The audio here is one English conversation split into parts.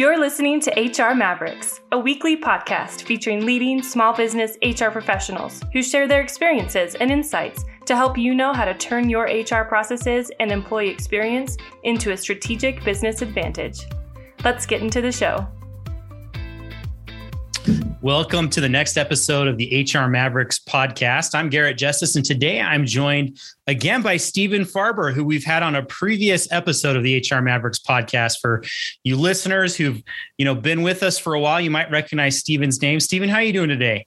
You're listening to HR Mavericks, a weekly podcast featuring leading small business HR professionals who share their experiences and insights to help you know how to turn your HR processes and employee experience into a strategic business advantage. Let's get into the show. Welcome to the next episode of the HR Mavericks podcast. I'm Garrett Justice, and today I'm joined again by Stephen Farber, who we've had on a previous episode of the HR Mavericks podcast. For you listeners who've you know been with us for a while, you might recognize Stephen's name. Stephen, how are you doing today?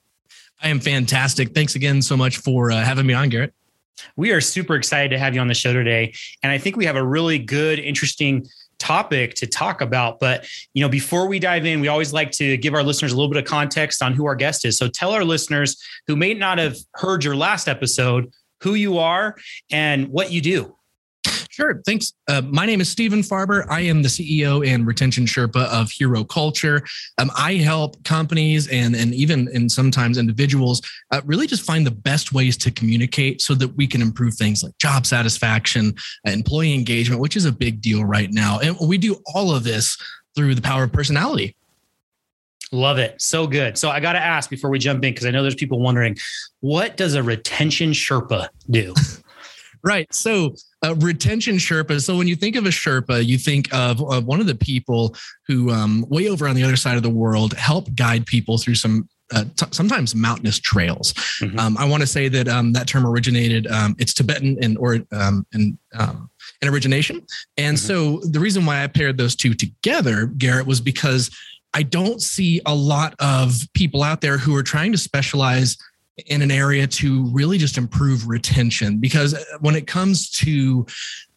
I am fantastic. Thanks again so much for uh, having me on, Garrett. We are super excited to have you on the show today, and I think we have a really good, interesting topic to talk about. But, you know, before we dive in, we always like to give our listeners a little bit of context on who our guest is. So tell our listeners who may not have heard your last episode who you are and what you do. Sure. Thanks. Uh, my name is Stephen Farber. I am the CEO and retention Sherpa of Hero Culture. Um, I help companies and, and even and sometimes individuals uh, really just find the best ways to communicate so that we can improve things like job satisfaction, uh, employee engagement, which is a big deal right now. And we do all of this through the power of personality. Love it. So good. So I got to ask before we jump in, because I know there's people wondering, what does a retention Sherpa do? right. So uh, retention Sherpa. So when you think of a Sherpa, you think of, of one of the people who, um, way over on the other side of the world, help guide people through some uh, t- sometimes mountainous trails. Mm-hmm. Um, I want to say that um, that term originated. Um, it's Tibetan in or um, in um, in origination, and mm-hmm. so the reason why I paired those two together, Garrett, was because I don't see a lot of people out there who are trying to specialize in an area to really just improve retention because when it comes to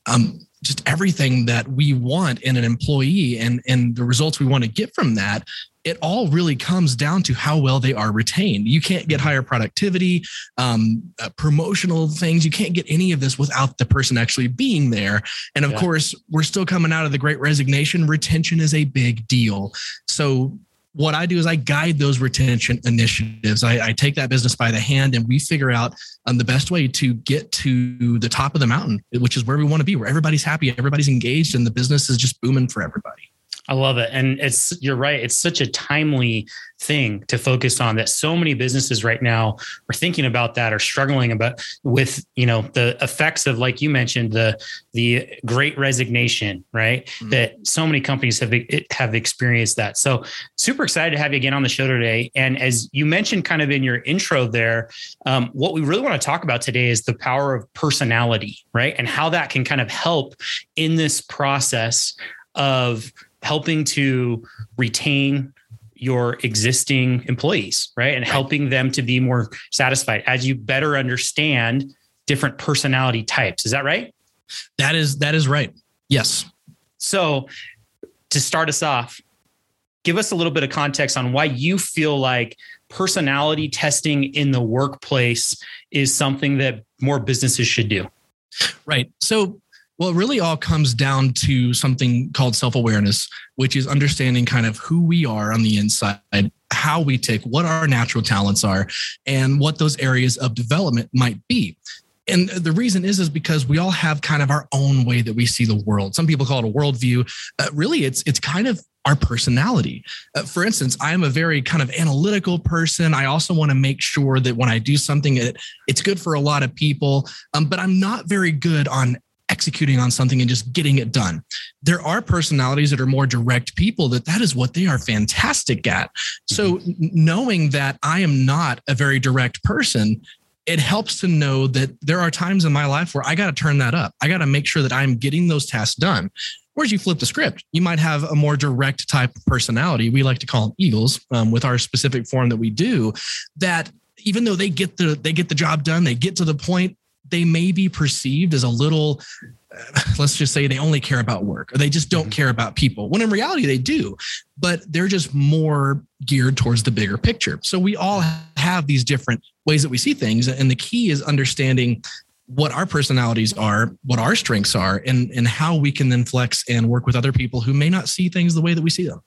um, just everything that we want in an employee and and the results we want to get from that it all really comes down to how well they are retained. You can't get higher productivity um, uh, promotional things. You can't get any of this without the person actually being there. And of yeah. course we're still coming out of the great resignation. Retention is a big deal. So what I do is I guide those retention initiatives. I, I, take that business by the hand and we figure out um, the best way to get to the top of the mountain, which is where we want to be, where everybody's happy, everybody's engaged, and the business is just booming for everybody. I love it. And it's, you're right. It's such a timely thing to focus on that so many businesses right now are thinking about that or struggling about with, you know, the effects of, like you mentioned, the, the great resignation, right? Mm-hmm. That so many companies have, have experienced that. So super excited to have you again on the show today. And as you mentioned kind of in your intro there, um, what we really want to talk about today is the power of personality, right? And how that can kind of help in this process of helping to retain your existing employees, right? And helping them to be more satisfied as you better understand different personality types. Is that right? That is that is right. Yes. So to start us off, give us a little bit of context on why you feel like personality testing in the workplace is something that more businesses should do. Right. So well, it really all comes down to something called self awareness, which is understanding kind of who we are on the inside, how we tick, what our natural talents are, and what those areas of development might be. And the reason is is because we all have kind of our own way that we see the world. Some people call it a worldview. Uh, really, it's it's kind of our personality. Uh, for instance, I am a very kind of analytical person. I also want to make sure that when I do something, it, it's good for a lot of people. Um, but I'm not very good on executing on something and just getting it done. There are personalities that are more direct people that that is what they are fantastic at. So mm-hmm. knowing that I am not a very direct person, it helps to know that there are times in my life where I got to turn that up. I got to make sure that I'm getting those tasks done. Whereas you flip the script, you might have a more direct type of personality. We like to call them eagles um, with our specific form that we do. That even though they get the they get the job done, they get to the point they may be perceived as a little let's just say they only care about work or they just don't mm-hmm. care about people when in reality they do but they're just more geared towards the bigger picture so we all have these different ways that we see things and the key is understanding what our personalities are what our strengths are and and how we can then flex and work with other people who may not see things the way that we see them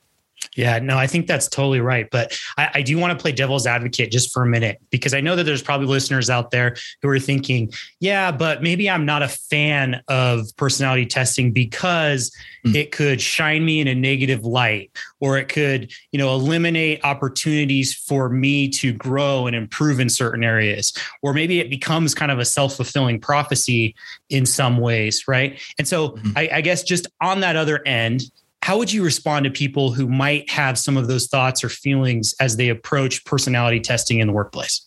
Yeah, no, I think that's totally right. But I, I, do want to play devil's advocate just for a minute because I know that there's probably listeners out there who are thinking, yeah, but maybe I'm not a fan of personality testing because mm. it could shine me in a negative light or it could, you know, eliminate opportunities for me to grow and improve in certain areas. Or maybe it becomes kind of a self-fulfilling prophecy in some ways, right? And so mm-hmm. I, I guess just on that other end, how would you respond to people who might have some of those thoughts or feelings as they approach personality testing in the workplace?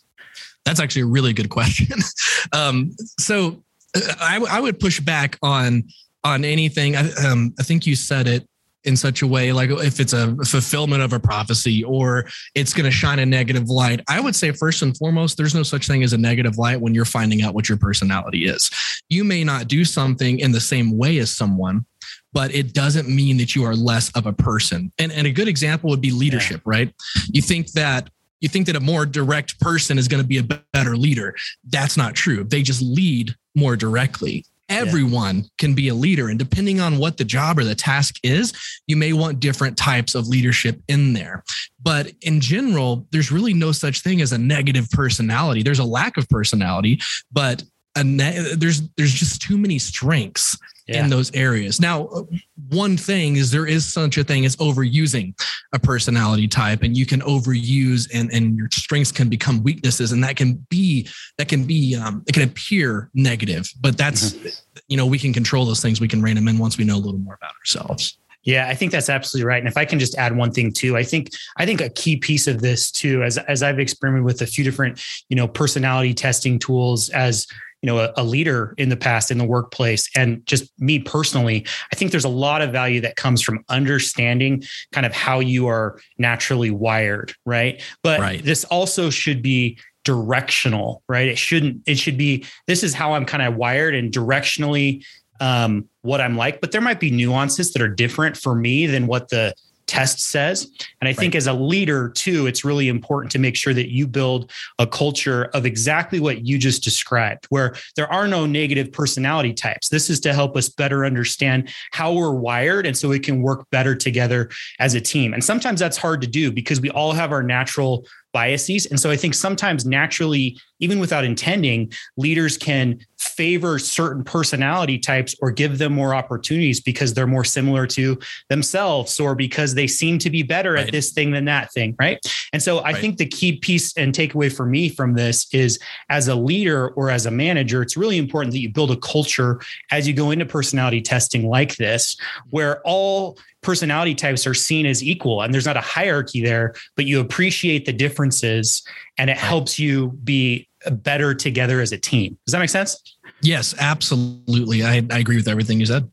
That's actually a really good question. um, so uh, I, I, would push back on on anything. I, um, I think you said it in such a way like if it's a fulfillment of a prophecy or it's going to shine a negative light i would say first and foremost there's no such thing as a negative light when you're finding out what your personality is you may not do something in the same way as someone but it doesn't mean that you are less of a person. And, and a good example would be leadership, yeah. right? You think that you think that a more direct person is going to be a better leader. That's not true. They just lead more directly. Everyone yeah. can be a leader. And depending on what the job or the task is, you may want different types of leadership in there. But in general, there's really no such thing as a negative personality. There's a lack of personality, but ne- there's there's just too many strengths yeah. in those areas. Now, one thing is there is such a thing as overusing a personality type, and you can overuse and and your strengths can become weaknesses, and that can be that can be um, it can appear negative, but that's mm-hmm. you know we can control those things. We can rein them in once we know a little more about ourselves. Yeah, I think that's absolutely right. And if I can just add one thing too, I think I think a key piece of this too, as as I've experimented with a few different, you know, personality testing tools as you know a, a, leader in the past in the workplace. And just me personally i think there's a lot of value that comes from understanding kind of how you are naturally wired right? But right. this also should be directional right? It shouldn't it should be this is how i'm kind of wired and directionally um, what i'm like but there might be nuances that are different for me than what the test says. And I right. think as a leader, too, it's really important to make sure that you build a culture of exactly what you just described, where there are no negative personality types. This is to help us better understand how we're wired and so we can work better together as a team. And sometimes that's hard to do because we all have our natural biases. And so I think sometimes naturally, even without intending, leaders can favor certain personality types or give them more opportunities because they're more similar to themselves or because they seem to be better right. at this thing than that thing. Right. And so I right. think the key piece and takeaway for me from this is as a leader or as a manager, it's really important that you build a culture as you go into personality testing like this, where all personality types are seen as equal and there's not a hierarchy there, but you appreciate the differences and it helps you be better together as a team. Does that make sense? Yes, absolutely. I, I agree with everything you said.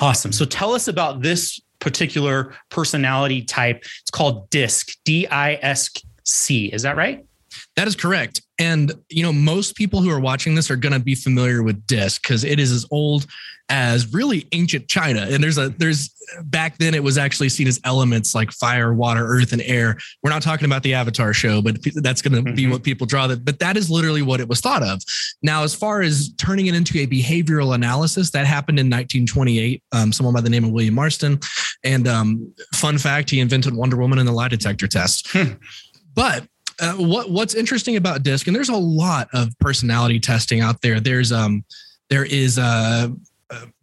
Awesome. So tell us about this particular personality type. It's called DISC, D I S C. Is that right? That is correct. And you know, most people who are watching this are going to be familiar with DISC because it is as old as really ancient China. And there's a there's back then it was actually seen as elements like fire, water, earth, and air. We're not talking about the Avatar show, but that's going to mm-hmm. be what people draw that. But that is literally what it was thought of. Now, as far as turning it into a behavioral analysis, that happened in 1928. Um, someone by the name of William Marston. And um, fun fact, he invented Wonder Woman and the lie detector test. Hmm. But uh, what what's interesting about disc and there's a lot of personality testing out there there's um there is uh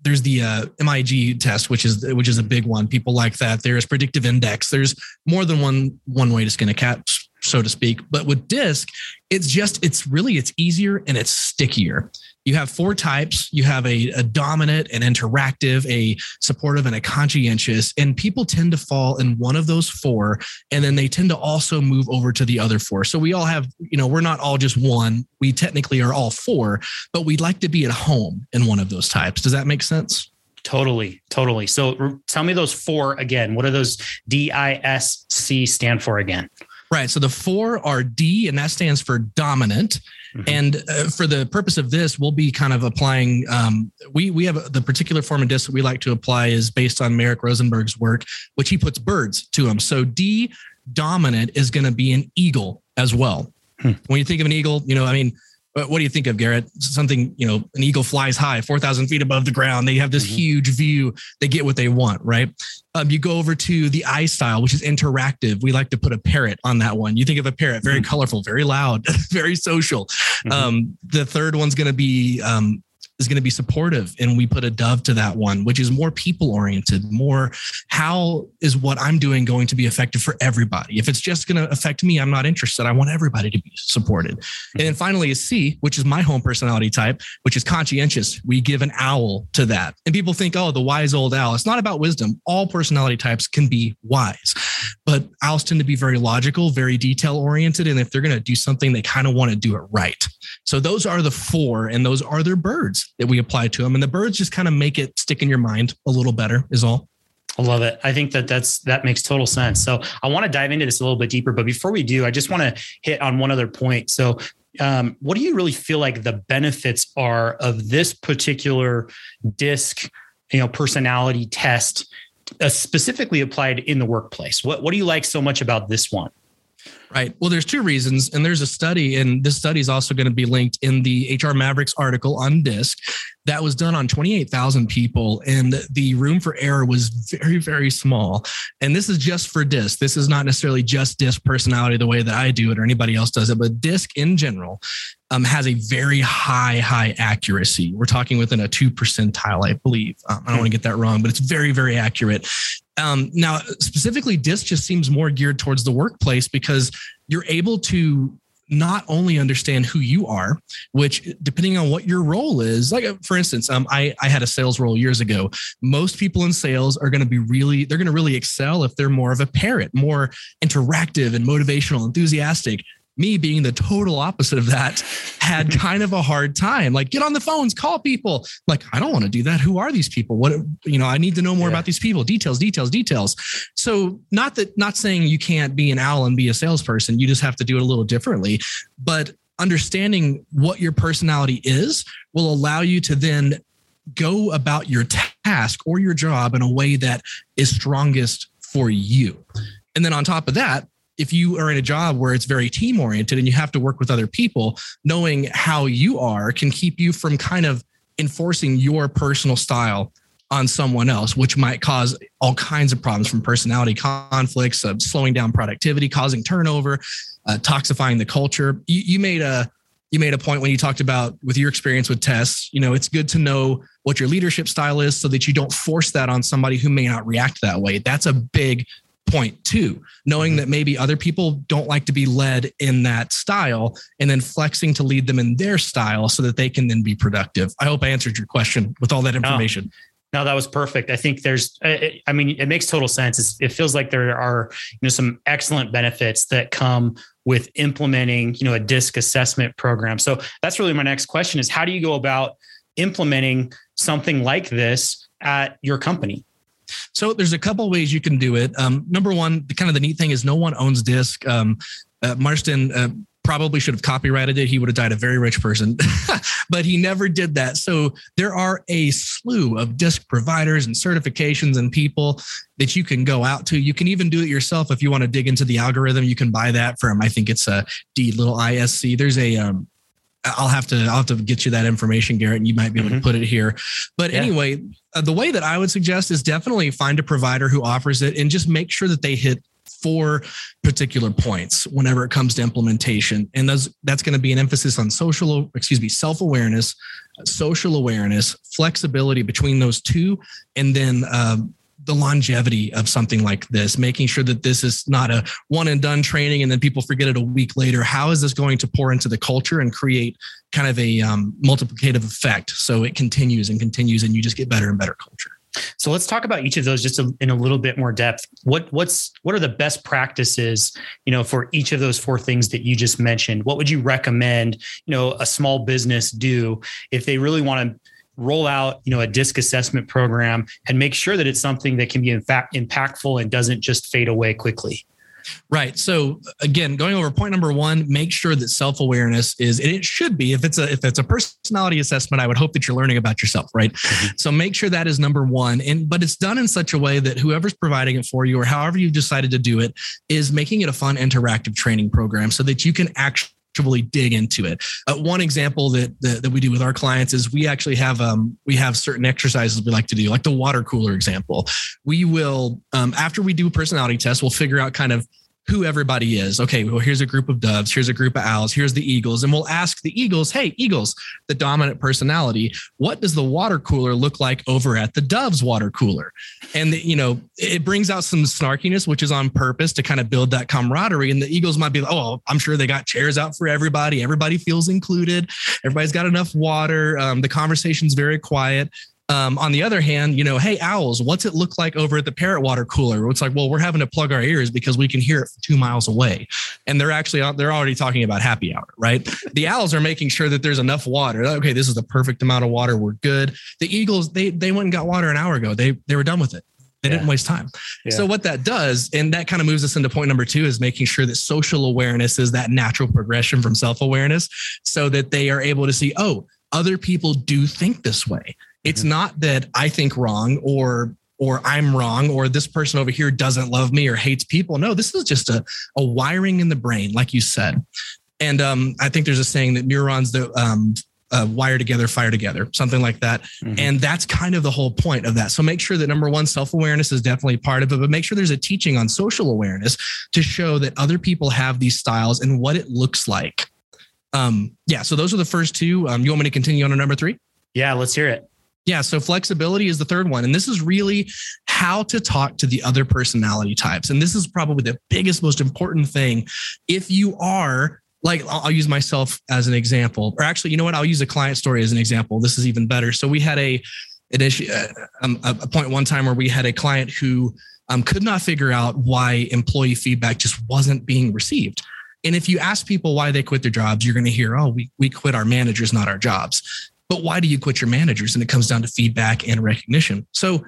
there's the uh, MIG test, which is which is a big one. People like that. There's predictive index. There's more than one one way to skin a cat, so to speak. But with DISC, it's just it's really it's easier and it's stickier you have four types you have a, a, dominant an interactive a supportive and a conscientious and people tend to fall in one of those four and then they tend to also move over to the other four so we all have you know we're not all just one we technically are all four but we'd like to be at home in one of those types does that make sense Totally, totally. So tell me those four again. What do those D I S C stand for again? Right. So the four are D, and that stands for dominant. Mm-hmm. And uh, for the purpose of this, we'll be kind of applying. Um, we we have a, the particular form of disc that we like to apply is based on Merrick Rosenberg's work, which he puts birds to them. So D dominant is going to be an eagle as well. Hmm. When you think of an eagle, you know, I mean, But what do you think of Garrett? Something, you know, an eagle flies high, 4,000 feet above the ground. They have this mm-hmm. huge view. They get what they want, right? Um, you go over to the eye style, which is interactive. We like to put a parrot on that one. You think of a parrot, very mm-hmm. colorful, very loud, very social. Mm-hmm. Um, the third one's going to be um, is going to be supportive and we put a dove to that one which is more people oriented more how is what i'm doing going to be effective for everybody? If it's just going to affect me i'm not interested. I want everybody to be supported. And then finally is c which is my home personality type which is conscientious. We give an owl to that. And people think oh the wise old owl. It's not about wisdom. All personality types can be wise but owls tend to be very logical very detail oriented and if they're going to do something they kind of want to do it right so those are the four and those are their birds that we apply to them. And the birds just kind of make it stick in your mind a little better, is all. I love it. I think that that's that makes total sense. So I want to dive into this a little bit deeper, but before we do, I just want to hit on one other point. So, um, what do you really feel like the benefits are of this particular disc, you know, personality test, uh, specifically applied in the workplace? What What do you like so much about this one? Right. Well, there's two reasons, and there's a study, and this study is also going to be linked in the HR Mavericks article on DISC that was done on 28,000 people, and the room for error was very, very small. And this is just for DISC. This is not necessarily just DISC personality the way that I do it or anybody else does it, but DISC in general um, has a very high, high accuracy. We're talking within a two percentile, I believe. Um, I don't want to get that wrong, but it's very, very accurate. Um, now, specifically, DISC just seems more geared towards the workplace because you're able to not only understand who you are, which depending on what your role is, like for instance, um, I, I had a sales role years ago. Most people in sales are going to be really, they're going to really excel if they're more of a parrot, more interactive and motivational, enthusiastic me being the total opposite of that had kind of a hard time. Like get on the phones call people. Like i don't want to do that. Who are these people? What you know i need to know more yeah. about these people. Details details details. So not that not saying you can't be an owl and be a salesperson. You just have to do it a little differently. But understanding what your personality is will allow you to then go about your task or your job in a way that is strongest for you. And then on top of that if you are in a job where it's very team oriented and you have to work with other people, knowing how you are can keep you from kind of enforcing your personal style on someone else, which might cause all kinds of problems from personality conflicts, slowing down productivity, causing turnover, uh, toxifying the culture. You, you made a you made a point when you talked about with your experience with tests. You know, it's good to know what your leadership style is so that you don't force that on somebody who may not react that way. That's a big point too, knowing mm-hmm. that maybe other people don't like to be led in that style and then flexing to lead them in their style so that they can then be productive. I hope I answered your question with all that information. No, that was perfect. I think there's, I mean, it makes total sense. It's, it feels like there are, you know, some excellent benefits that come with implementing, you know, a disc assessment program. So that's really my next question is how do you go about implementing something like this at your company? So there's a couple ways you can do it. Um, number one, the kind of the neat thing is no one owns disc. Um, uh, Marston uh, probably should have copyrighted it. He would have died a very rich person, but he never did that. So there are a slew of disc providers and certifications and people that you can go out to. You can even do it yourself if you want to dig into the algorithm. You can buy that from I think it's a D little ISC. There's a um, I'll have to I'll have to get you that information, Garrett, and you might be able mm-hmm. to put it here. But yeah. anyway, uh, the way that I would suggest is definitely find a provider who offers it and just make sure that they hit four particular points whenever it comes to implementation. And those, that's going to be an emphasis on social, excuse me, self awareness, social awareness, flexibility between those two, and then um, the longevity of something like this, making sure that this is not a one and done training and then people forget it a week later. How is this going to pour into the culture and create kind of a um, multiplicative effect so it continues and continues and you just get better and better culture? So let's talk about each of those just in a little bit more depth. What what's what are the best practices, you know, for each of those four things that you just mentioned? What would you recommend, you know, a small business do if they really want to roll out you know a disc assessment program and make sure that it's something that can be in fact impactful and doesn't just fade away quickly Right. So again, going over point number one, make sure that self-awareness is, and it should be, if it's a if it's a personality assessment, I would hope that you're learning about yourself, right? Mm-hmm. So make sure that is number one. And but it's done in such a way that whoever's providing it for you or however you've decided to do it is making it a fun interactive training program so that you can actually actually dig into it. Uh, one example that, that, that we do with our clients is we actually have um, we have certain exercises we like to do, like the water cooler example. We will um, after we do a personality test, we'll figure out kind of who everybody is. Okay, well, here's a group of doves, here's a group of owls, here's the eagles. And we'll ask the eagles, hey, eagles, the dominant personality, what does the water cooler look like over at the doves water cooler? And, the, you know, it brings out some snarkiness, which is on purpose to kind of build that camaraderie. And the eagles might be like, oh, I'm sure they got chairs out for everybody. Everybody feels included. Everybody's got enough water. Um, the conversation's very quiet. Um, on the other hand, you know, hey, owls, what's it look like over at the parrot water cooler? It's like, well, we're having to plug our ears because we can hear it two miles away. And they're actually, they're already talking about happy hour, right? The owls are making sure that there's enough water. Okay, this is the perfect amount of water. We're good. The eagles, they, they went and got water an hour ago. They, they were done with it. They yeah. didn't waste time. Yeah. So what that does, and that kind of moves us into point number two, is making sure that social awareness is that natural progression from self-awareness so that they are able to see, oh, other people do think this way. It's mm-hmm. not that I think wrong or or I'm wrong or this person over here doesn't love me or hates people. No, this is just a, a wiring in the brain, like you said. And um, I think there's a saying that neurons that um, uh, wire together, fire together, something like that. Mm-hmm. And that's kind of the whole point of that. So make sure that number one, self awareness is definitely part of it, but make sure there's a teaching on social awareness to show that other people have these styles and what it looks like. Um, yeah. So those are the first two. Um, you want me to continue on to number three? Yeah, let's hear it. Yeah. So flexibility is the third one. And this is really how to talk to the other personality types. And this is probably the biggest, most important thing. If you are like, I'll use myself as an example, or actually, you know what? I'll use a client story as an example. This is even better. So we had a, an issue, uh, um, a point one time where we had a client who um, could not figure out why employee feedback just wasn't being received. And if you ask people why they quit their jobs, you're going to hear, oh, we, we quit our managers, not our jobs. But why do you quit your managers? And it comes down to feedback and recognition. So,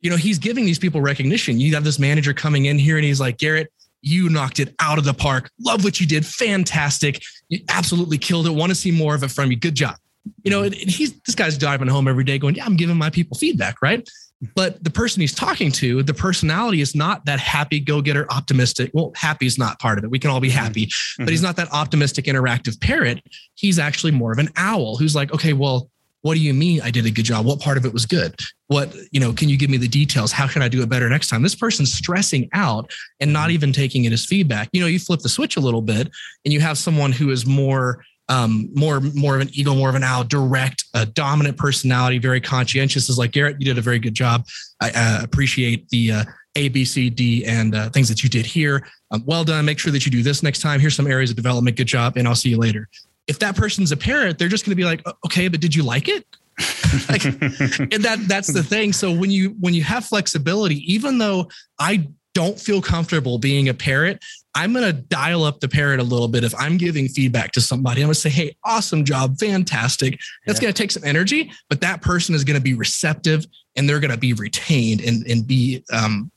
you know, he's giving these people recognition. You have this manager coming in here and he's like, Garrett, you knocked it out of the park. Love what you did. Fantastic. You absolutely killed it. Want to see more of it from you. Good job. You know, he's this guy's driving home every day going, Yeah, I'm giving my people feedback, right? But the person he's talking to, the personality is not that happy, go getter, optimistic. Well, happy is not part of it. We can all be mm-hmm. happy, mm-hmm. but he's not that optimistic, interactive parrot. He's actually more of an owl who's like, okay, well, what do you mean I did a good job? What part of it was good? What, you know, can you give me the details? How can I do it better next time? This person's stressing out and not mm-hmm. even taking it as feedback. You know, you flip the switch a little bit and you have someone who is more um, more more of an eagle, more of an owl, direct, a dominant personality, very conscientious. Is like Garrett, you did a very good job. I uh, appreciate the uh, A, B, C, D, and uh, things that you did here. Um, well done. Make sure that you do this next time. Here's some areas of development. Good job, and I'll see you later. If that person's a parrot, they're just going to be like, okay, but did you like it? like, and that that's the thing. So when you when you have flexibility, even though I don't feel comfortable being a parrot, I'm going to dial up the parrot a little bit. If I'm giving feedback to somebody, I'm going to say, Hey, awesome job. Fantastic. That's yeah. going to take some energy, but that person is going to be receptive and they're going to be retained and, and be, um,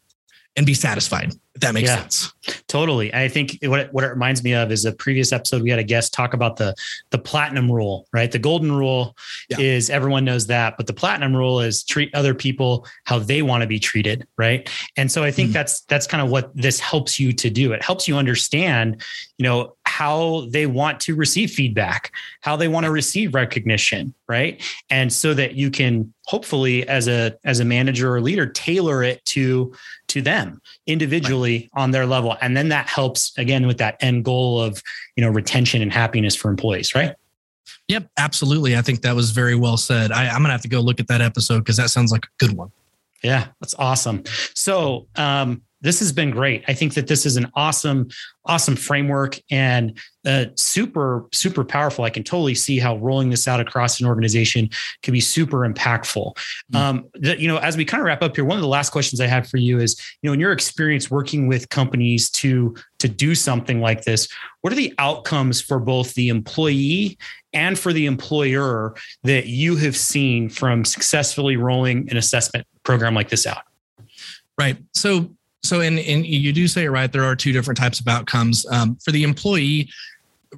and be satisfied. If that makes yeah, sense. Totally. I think what it, what it reminds me of is a previous episode we had a guest talk about the the platinum rule, right? The golden rule yeah. is everyone knows that, but the platinum rule is treat other people how they want to be treated, right? And so I think mm. that's that's kind of what this helps you to do. It helps you understand, you know, how they want to receive feedback, how they want to receive recognition, right? And so that you can hopefully as a as a manager or leader tailor it to to them individually right. On their level. And then that helps again with that end goal of you know retention and happiness for employees right? Yep absolutely. I think that was very well said. I, i'm gonna have to go look at that episode because that sounds like a good one. Yeah that's awesome. So um this has been great. I think that this is an awesome, awesome framework and uh, super, super powerful. I can totally see how rolling this out across an organization can be super impactful. Mm-hmm. Um, that, you know, as we kind of wrap up here, one of the last questions I had for you is, you know, in your experience working with companies to to do something like this, what are the outcomes for both the employee and for the employer that you have seen from successfully rolling an assessment program like this out? Right. So so, and, and you do say it right. There are two different types of outcomes. Um, for the employee,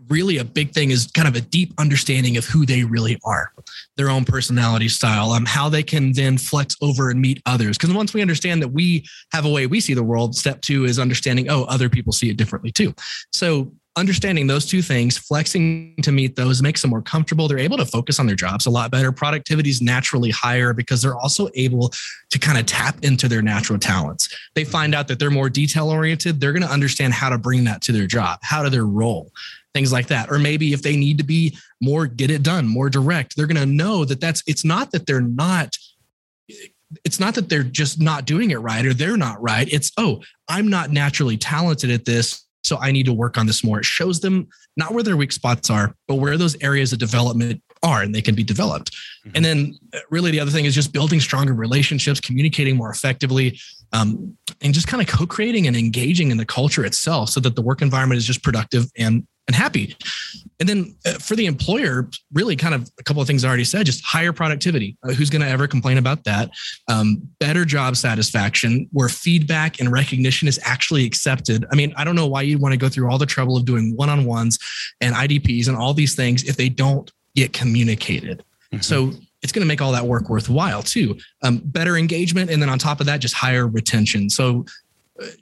really a big thing is kind of a deep understanding of who they really are, their own personality style, um, how they can then flex over and meet others. Because once we understand that we have a way we see the world, step two is understanding, oh, other people see it differently too. So understanding those two things, flexing to meet those makes them more comfortable. They're able to focus on their jobs a lot better. Productivity is naturally higher because they're also able to kind of tap into their natural talents. They find out that they're more detail oriented. They're going to understand how to bring that to their job, how to their role, things like that. Or maybe if they need to be more get it done, more direct, they're going to know that that's, it's not that they're not it's not that they're just not doing it right or they're not right. It's, oh, I'm not naturally talented at this. So I need to work on this more. It shows them not where their weak spots are, but where those areas of development are and they can be developed. Mm-hmm. And then uh, really the other thing is just building stronger relationships, communicating more effectively, um, and just kind of co-creating and engaging in the culture itself so that the work environment is just productive and and happy. And then uh, for the employer, really kind of a couple of things I already said, just higher productivity. Uh, who's going to ever complain about that? Um, better job satisfaction where feedback and recognition is actually accepted. I mean, I don't know why you'd want to go through all the trouble of doing one on ones and IDPs and all these things if they don't get communicated. Mm-hmm. So it's going to make all that work worthwhile too. Um, better engagement. And then on top of that, just higher retention. So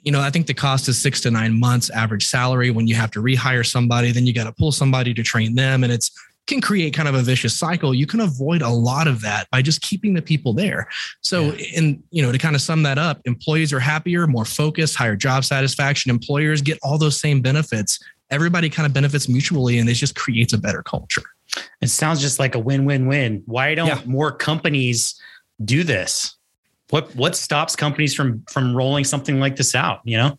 you know, I think the cost is six to nine months average salary when you have to rehire somebody, then you got to pull somebody to train them. And it's can create kind of a vicious cycle. You can avoid a lot of that by just keeping the people there. So, yeah. and you know, to kind of sum that up, employees are happier, more focused, higher job satisfaction. Employers get all those same benefits. Everybody kind of benefits mutually, and it just creates a better culture. It sounds just like a win-win-win. Why don't yeah. more companies do this? What what stops companies from from rolling something like this out you know?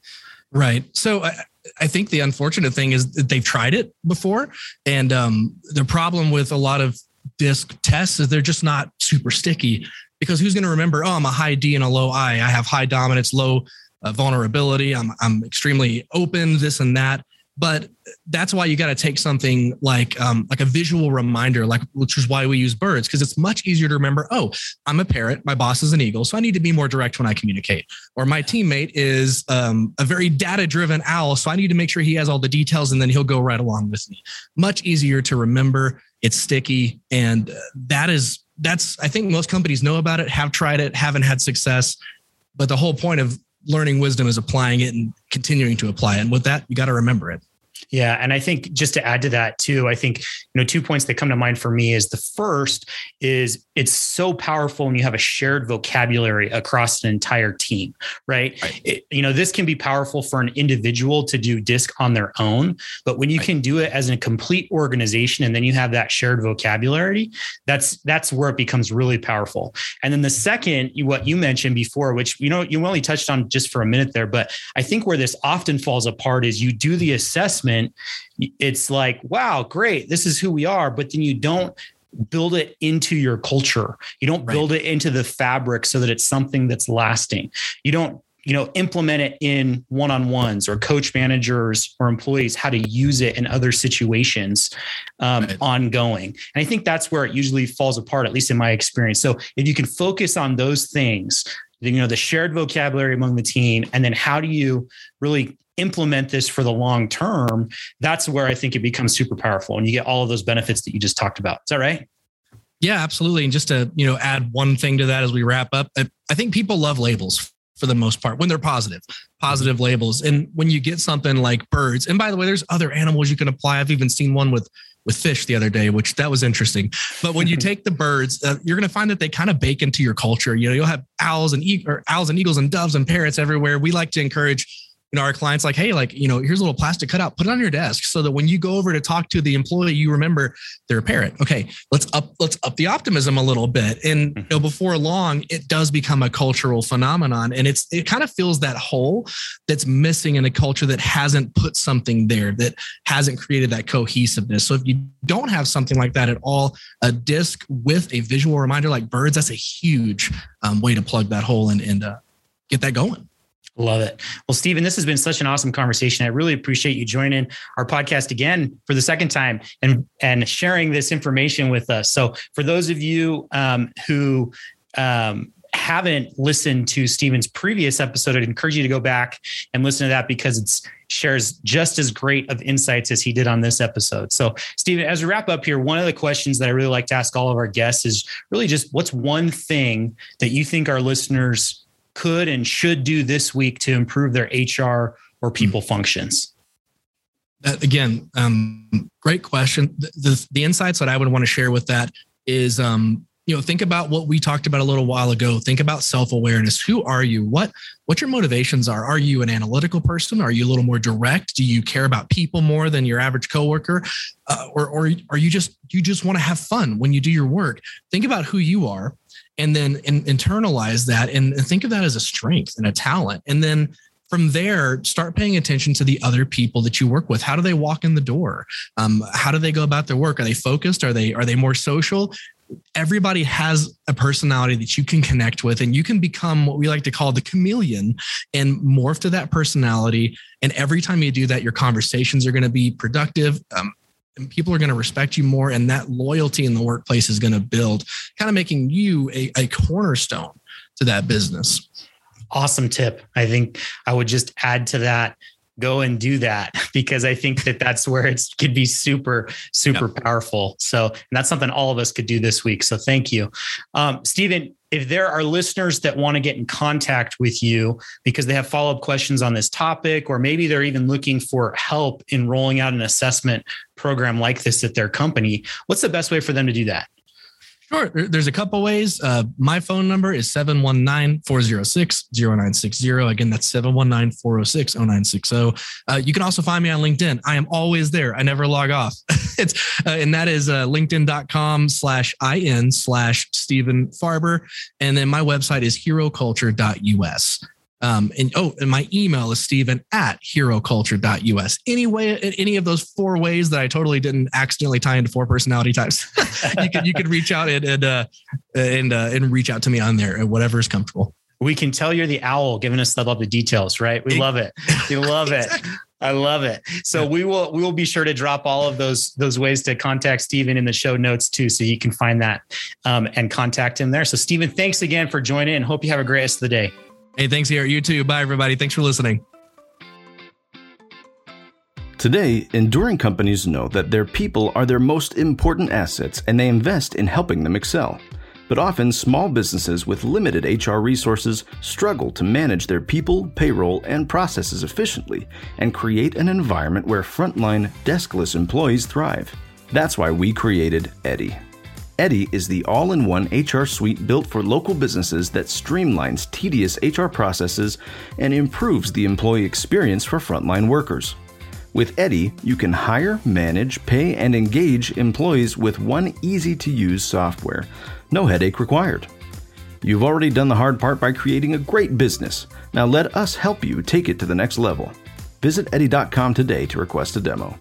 Right. So I, I think the unfortunate thing is that they've tried it before and um, the problem with a lot of disc tests is they're just not super sticky because who's going to remember oh i'm a high d and a low i. I have high dominance low uh, vulnerability. I'm i'm extremely open this and that but that's why you got to take something like um, like a visual reminder like which is why we use birds because it's much easier to remember oh i'm a parrot my boss is an eagle so i need to be more direct when i communicate or my teammate is um, a very data driven owl so i need to make sure he has all the details and then he'll go right along with me much easier to remember it's sticky and that is that's i think most companies know about it have tried it haven't had success but the whole point of learning wisdom is applying it and continuing to apply it. And with that, you got to remember it. Yeah. And I think just to add to that too, I think, you know, two points that come to mind for me is the first is it's so powerful when you have a shared vocabulary across an entire team, right? right. It, you know, this can be powerful for an individual to do disc on their own, but when you right. can do it as a complete organization and then you have that shared vocabulary, that's that's where it becomes really powerful. And then the second, what you mentioned before, which you know you only touched on just for a minute there, but I think where this often falls apart is you do the assessment it's like wow great this is who we are but then you don't build it into your culture. You don't build it into the fabric so that it's something that's lasting. You don't you know implement it in one-on-ones or coach managers or employees how to use it in other situations um, right. ongoing and i think that's where it usually falls apart at least in my experience so if you can focus on those things you know the shared vocabulary among the team and then how do you really implement this for the long term, that's where I think it becomes super powerful and you get all of those benefits that you just talked about. Is that right? Yeah, absolutely. And just to, you know, add one thing to that as we wrap up, I think people love labels for the most part when they're positive, positive labels. And when you get something like birds, and by the way, there's other animals you can apply. I've even seen one with with fish the other day, which that was interesting. But when you take the birds, uh, you're going to find that they kind of bake into your culture. You know, you'll have owls and e- or owls and eagles and doves and parrots everywhere. We like to encourage you know, our clients like, hey, like, you know, here's a little plastic cutout, put it on your desk so that when you go over to talk to the employee, you remember they're a parrot. Okay, let's up, let's up the optimism a little bit. And you know, mm-hmm. before long, it does become a cultural phenomenon. And it's it kind of fills that hole that's missing in a culture that hasn't put something there, that hasn't created that cohesiveness. So if you don't have something like that at all, a disc with a visual reminder like birds, that's a huge um, way to plug that hole and, and uh, get that going. Love it. Well, Stephen, this has been such an awesome conversation. I really appreciate you joining our podcast again for the second time and and sharing this information with us. So, for those of you um, who um, haven't listened to Stephen's previous episode, I'd encourage you to go back and listen to that because it shares just as great of insights as he did on this episode. So, Stephen, as we wrap up here, one of the questions that I really like to ask all of our guests is really just what's one thing that you think our listeners could and should do this week to improve their HR or people mm-hmm. functions? That, again, um, great question. The, the, the insights that I would want to share with that is um, you know think about what we talked about a little while ago. Think about self-awareness. Who are you? What what your motivations are. Are you an analytical person? Are you a little more direct? Do you care about people more than your average coworker? Uh, or or are you just you just want to have fun when you do your work? Think about who you are and then in, internalize that and think of that as a strength and a talent. And then from there start paying attention to the other people that you work with. How do they walk in the door? Um, how do they go about their work? Are they focused? Are they are they more social? Everybody has a personality that you can connect with and you can become what we like to call the chameleon and morph to that personality. And every time you do that your conversations are going to be productive. Um, and people are going to respect you more and that loyalty in the workplace is going to build kind of making you a, a cornerstone to that business. Awesome tip. I think i would just add to that go and do that because I think that that's where it could be super, super yep. powerful. So, and that's something all of us could do this week. So, thank you. Um, Stephen, if there are listeners that want to get in contact with you because they have follow up questions on this topic, or maybe they're even looking for help in rolling out an assessment program like this at their company, what's the best way for them to do that? Sure. There's a couple ways. Uh, my phone number is 719 406 0960. Again, that's 719 406 0960. Uh, you can also find me on LinkedIn. I am always there. I never log off. it's uh, And that is uh, linkedin.com slash in slash Stephen Farber. And then my website is heroculture.us. Um, and oh, and my email is Stephen at heroculture.us. Anyway, any of those four ways that I totally didn't accidentally tie into four personality types, you could you could reach out and and uh, and uh, and reach out to me on there, whatever is comfortable. We can tell you're the owl, giving us all the details, right? We love it. We love it. I love it. So we will we will be sure to drop all of those those ways to contact Stephen in the show notes too, so you can find that um, and contact him there. So Stephen, thanks again for joining, and hope you have a great rest of the day. Hey, thanks here. You too. Bye, everybody. Thanks for listening. Today, enduring companies know that their people are their most important assets and they invest in helping them excel. But often, small businesses with limited HR resources struggle to manage their people, payroll, and processes efficiently and create an environment where frontline, deskless employees thrive. That's why we created Eddy. Eddy is the all in one HR suite built for local businesses that streamlines tedious HR processes and improves the employee experience for frontline workers. With Eddy, you can hire, manage, pay, and engage employees with one easy to use software. No headache required. You've already done the hard part by creating a great business. Now let us help you take it to the next level. Visit Eddy.com today to request a demo.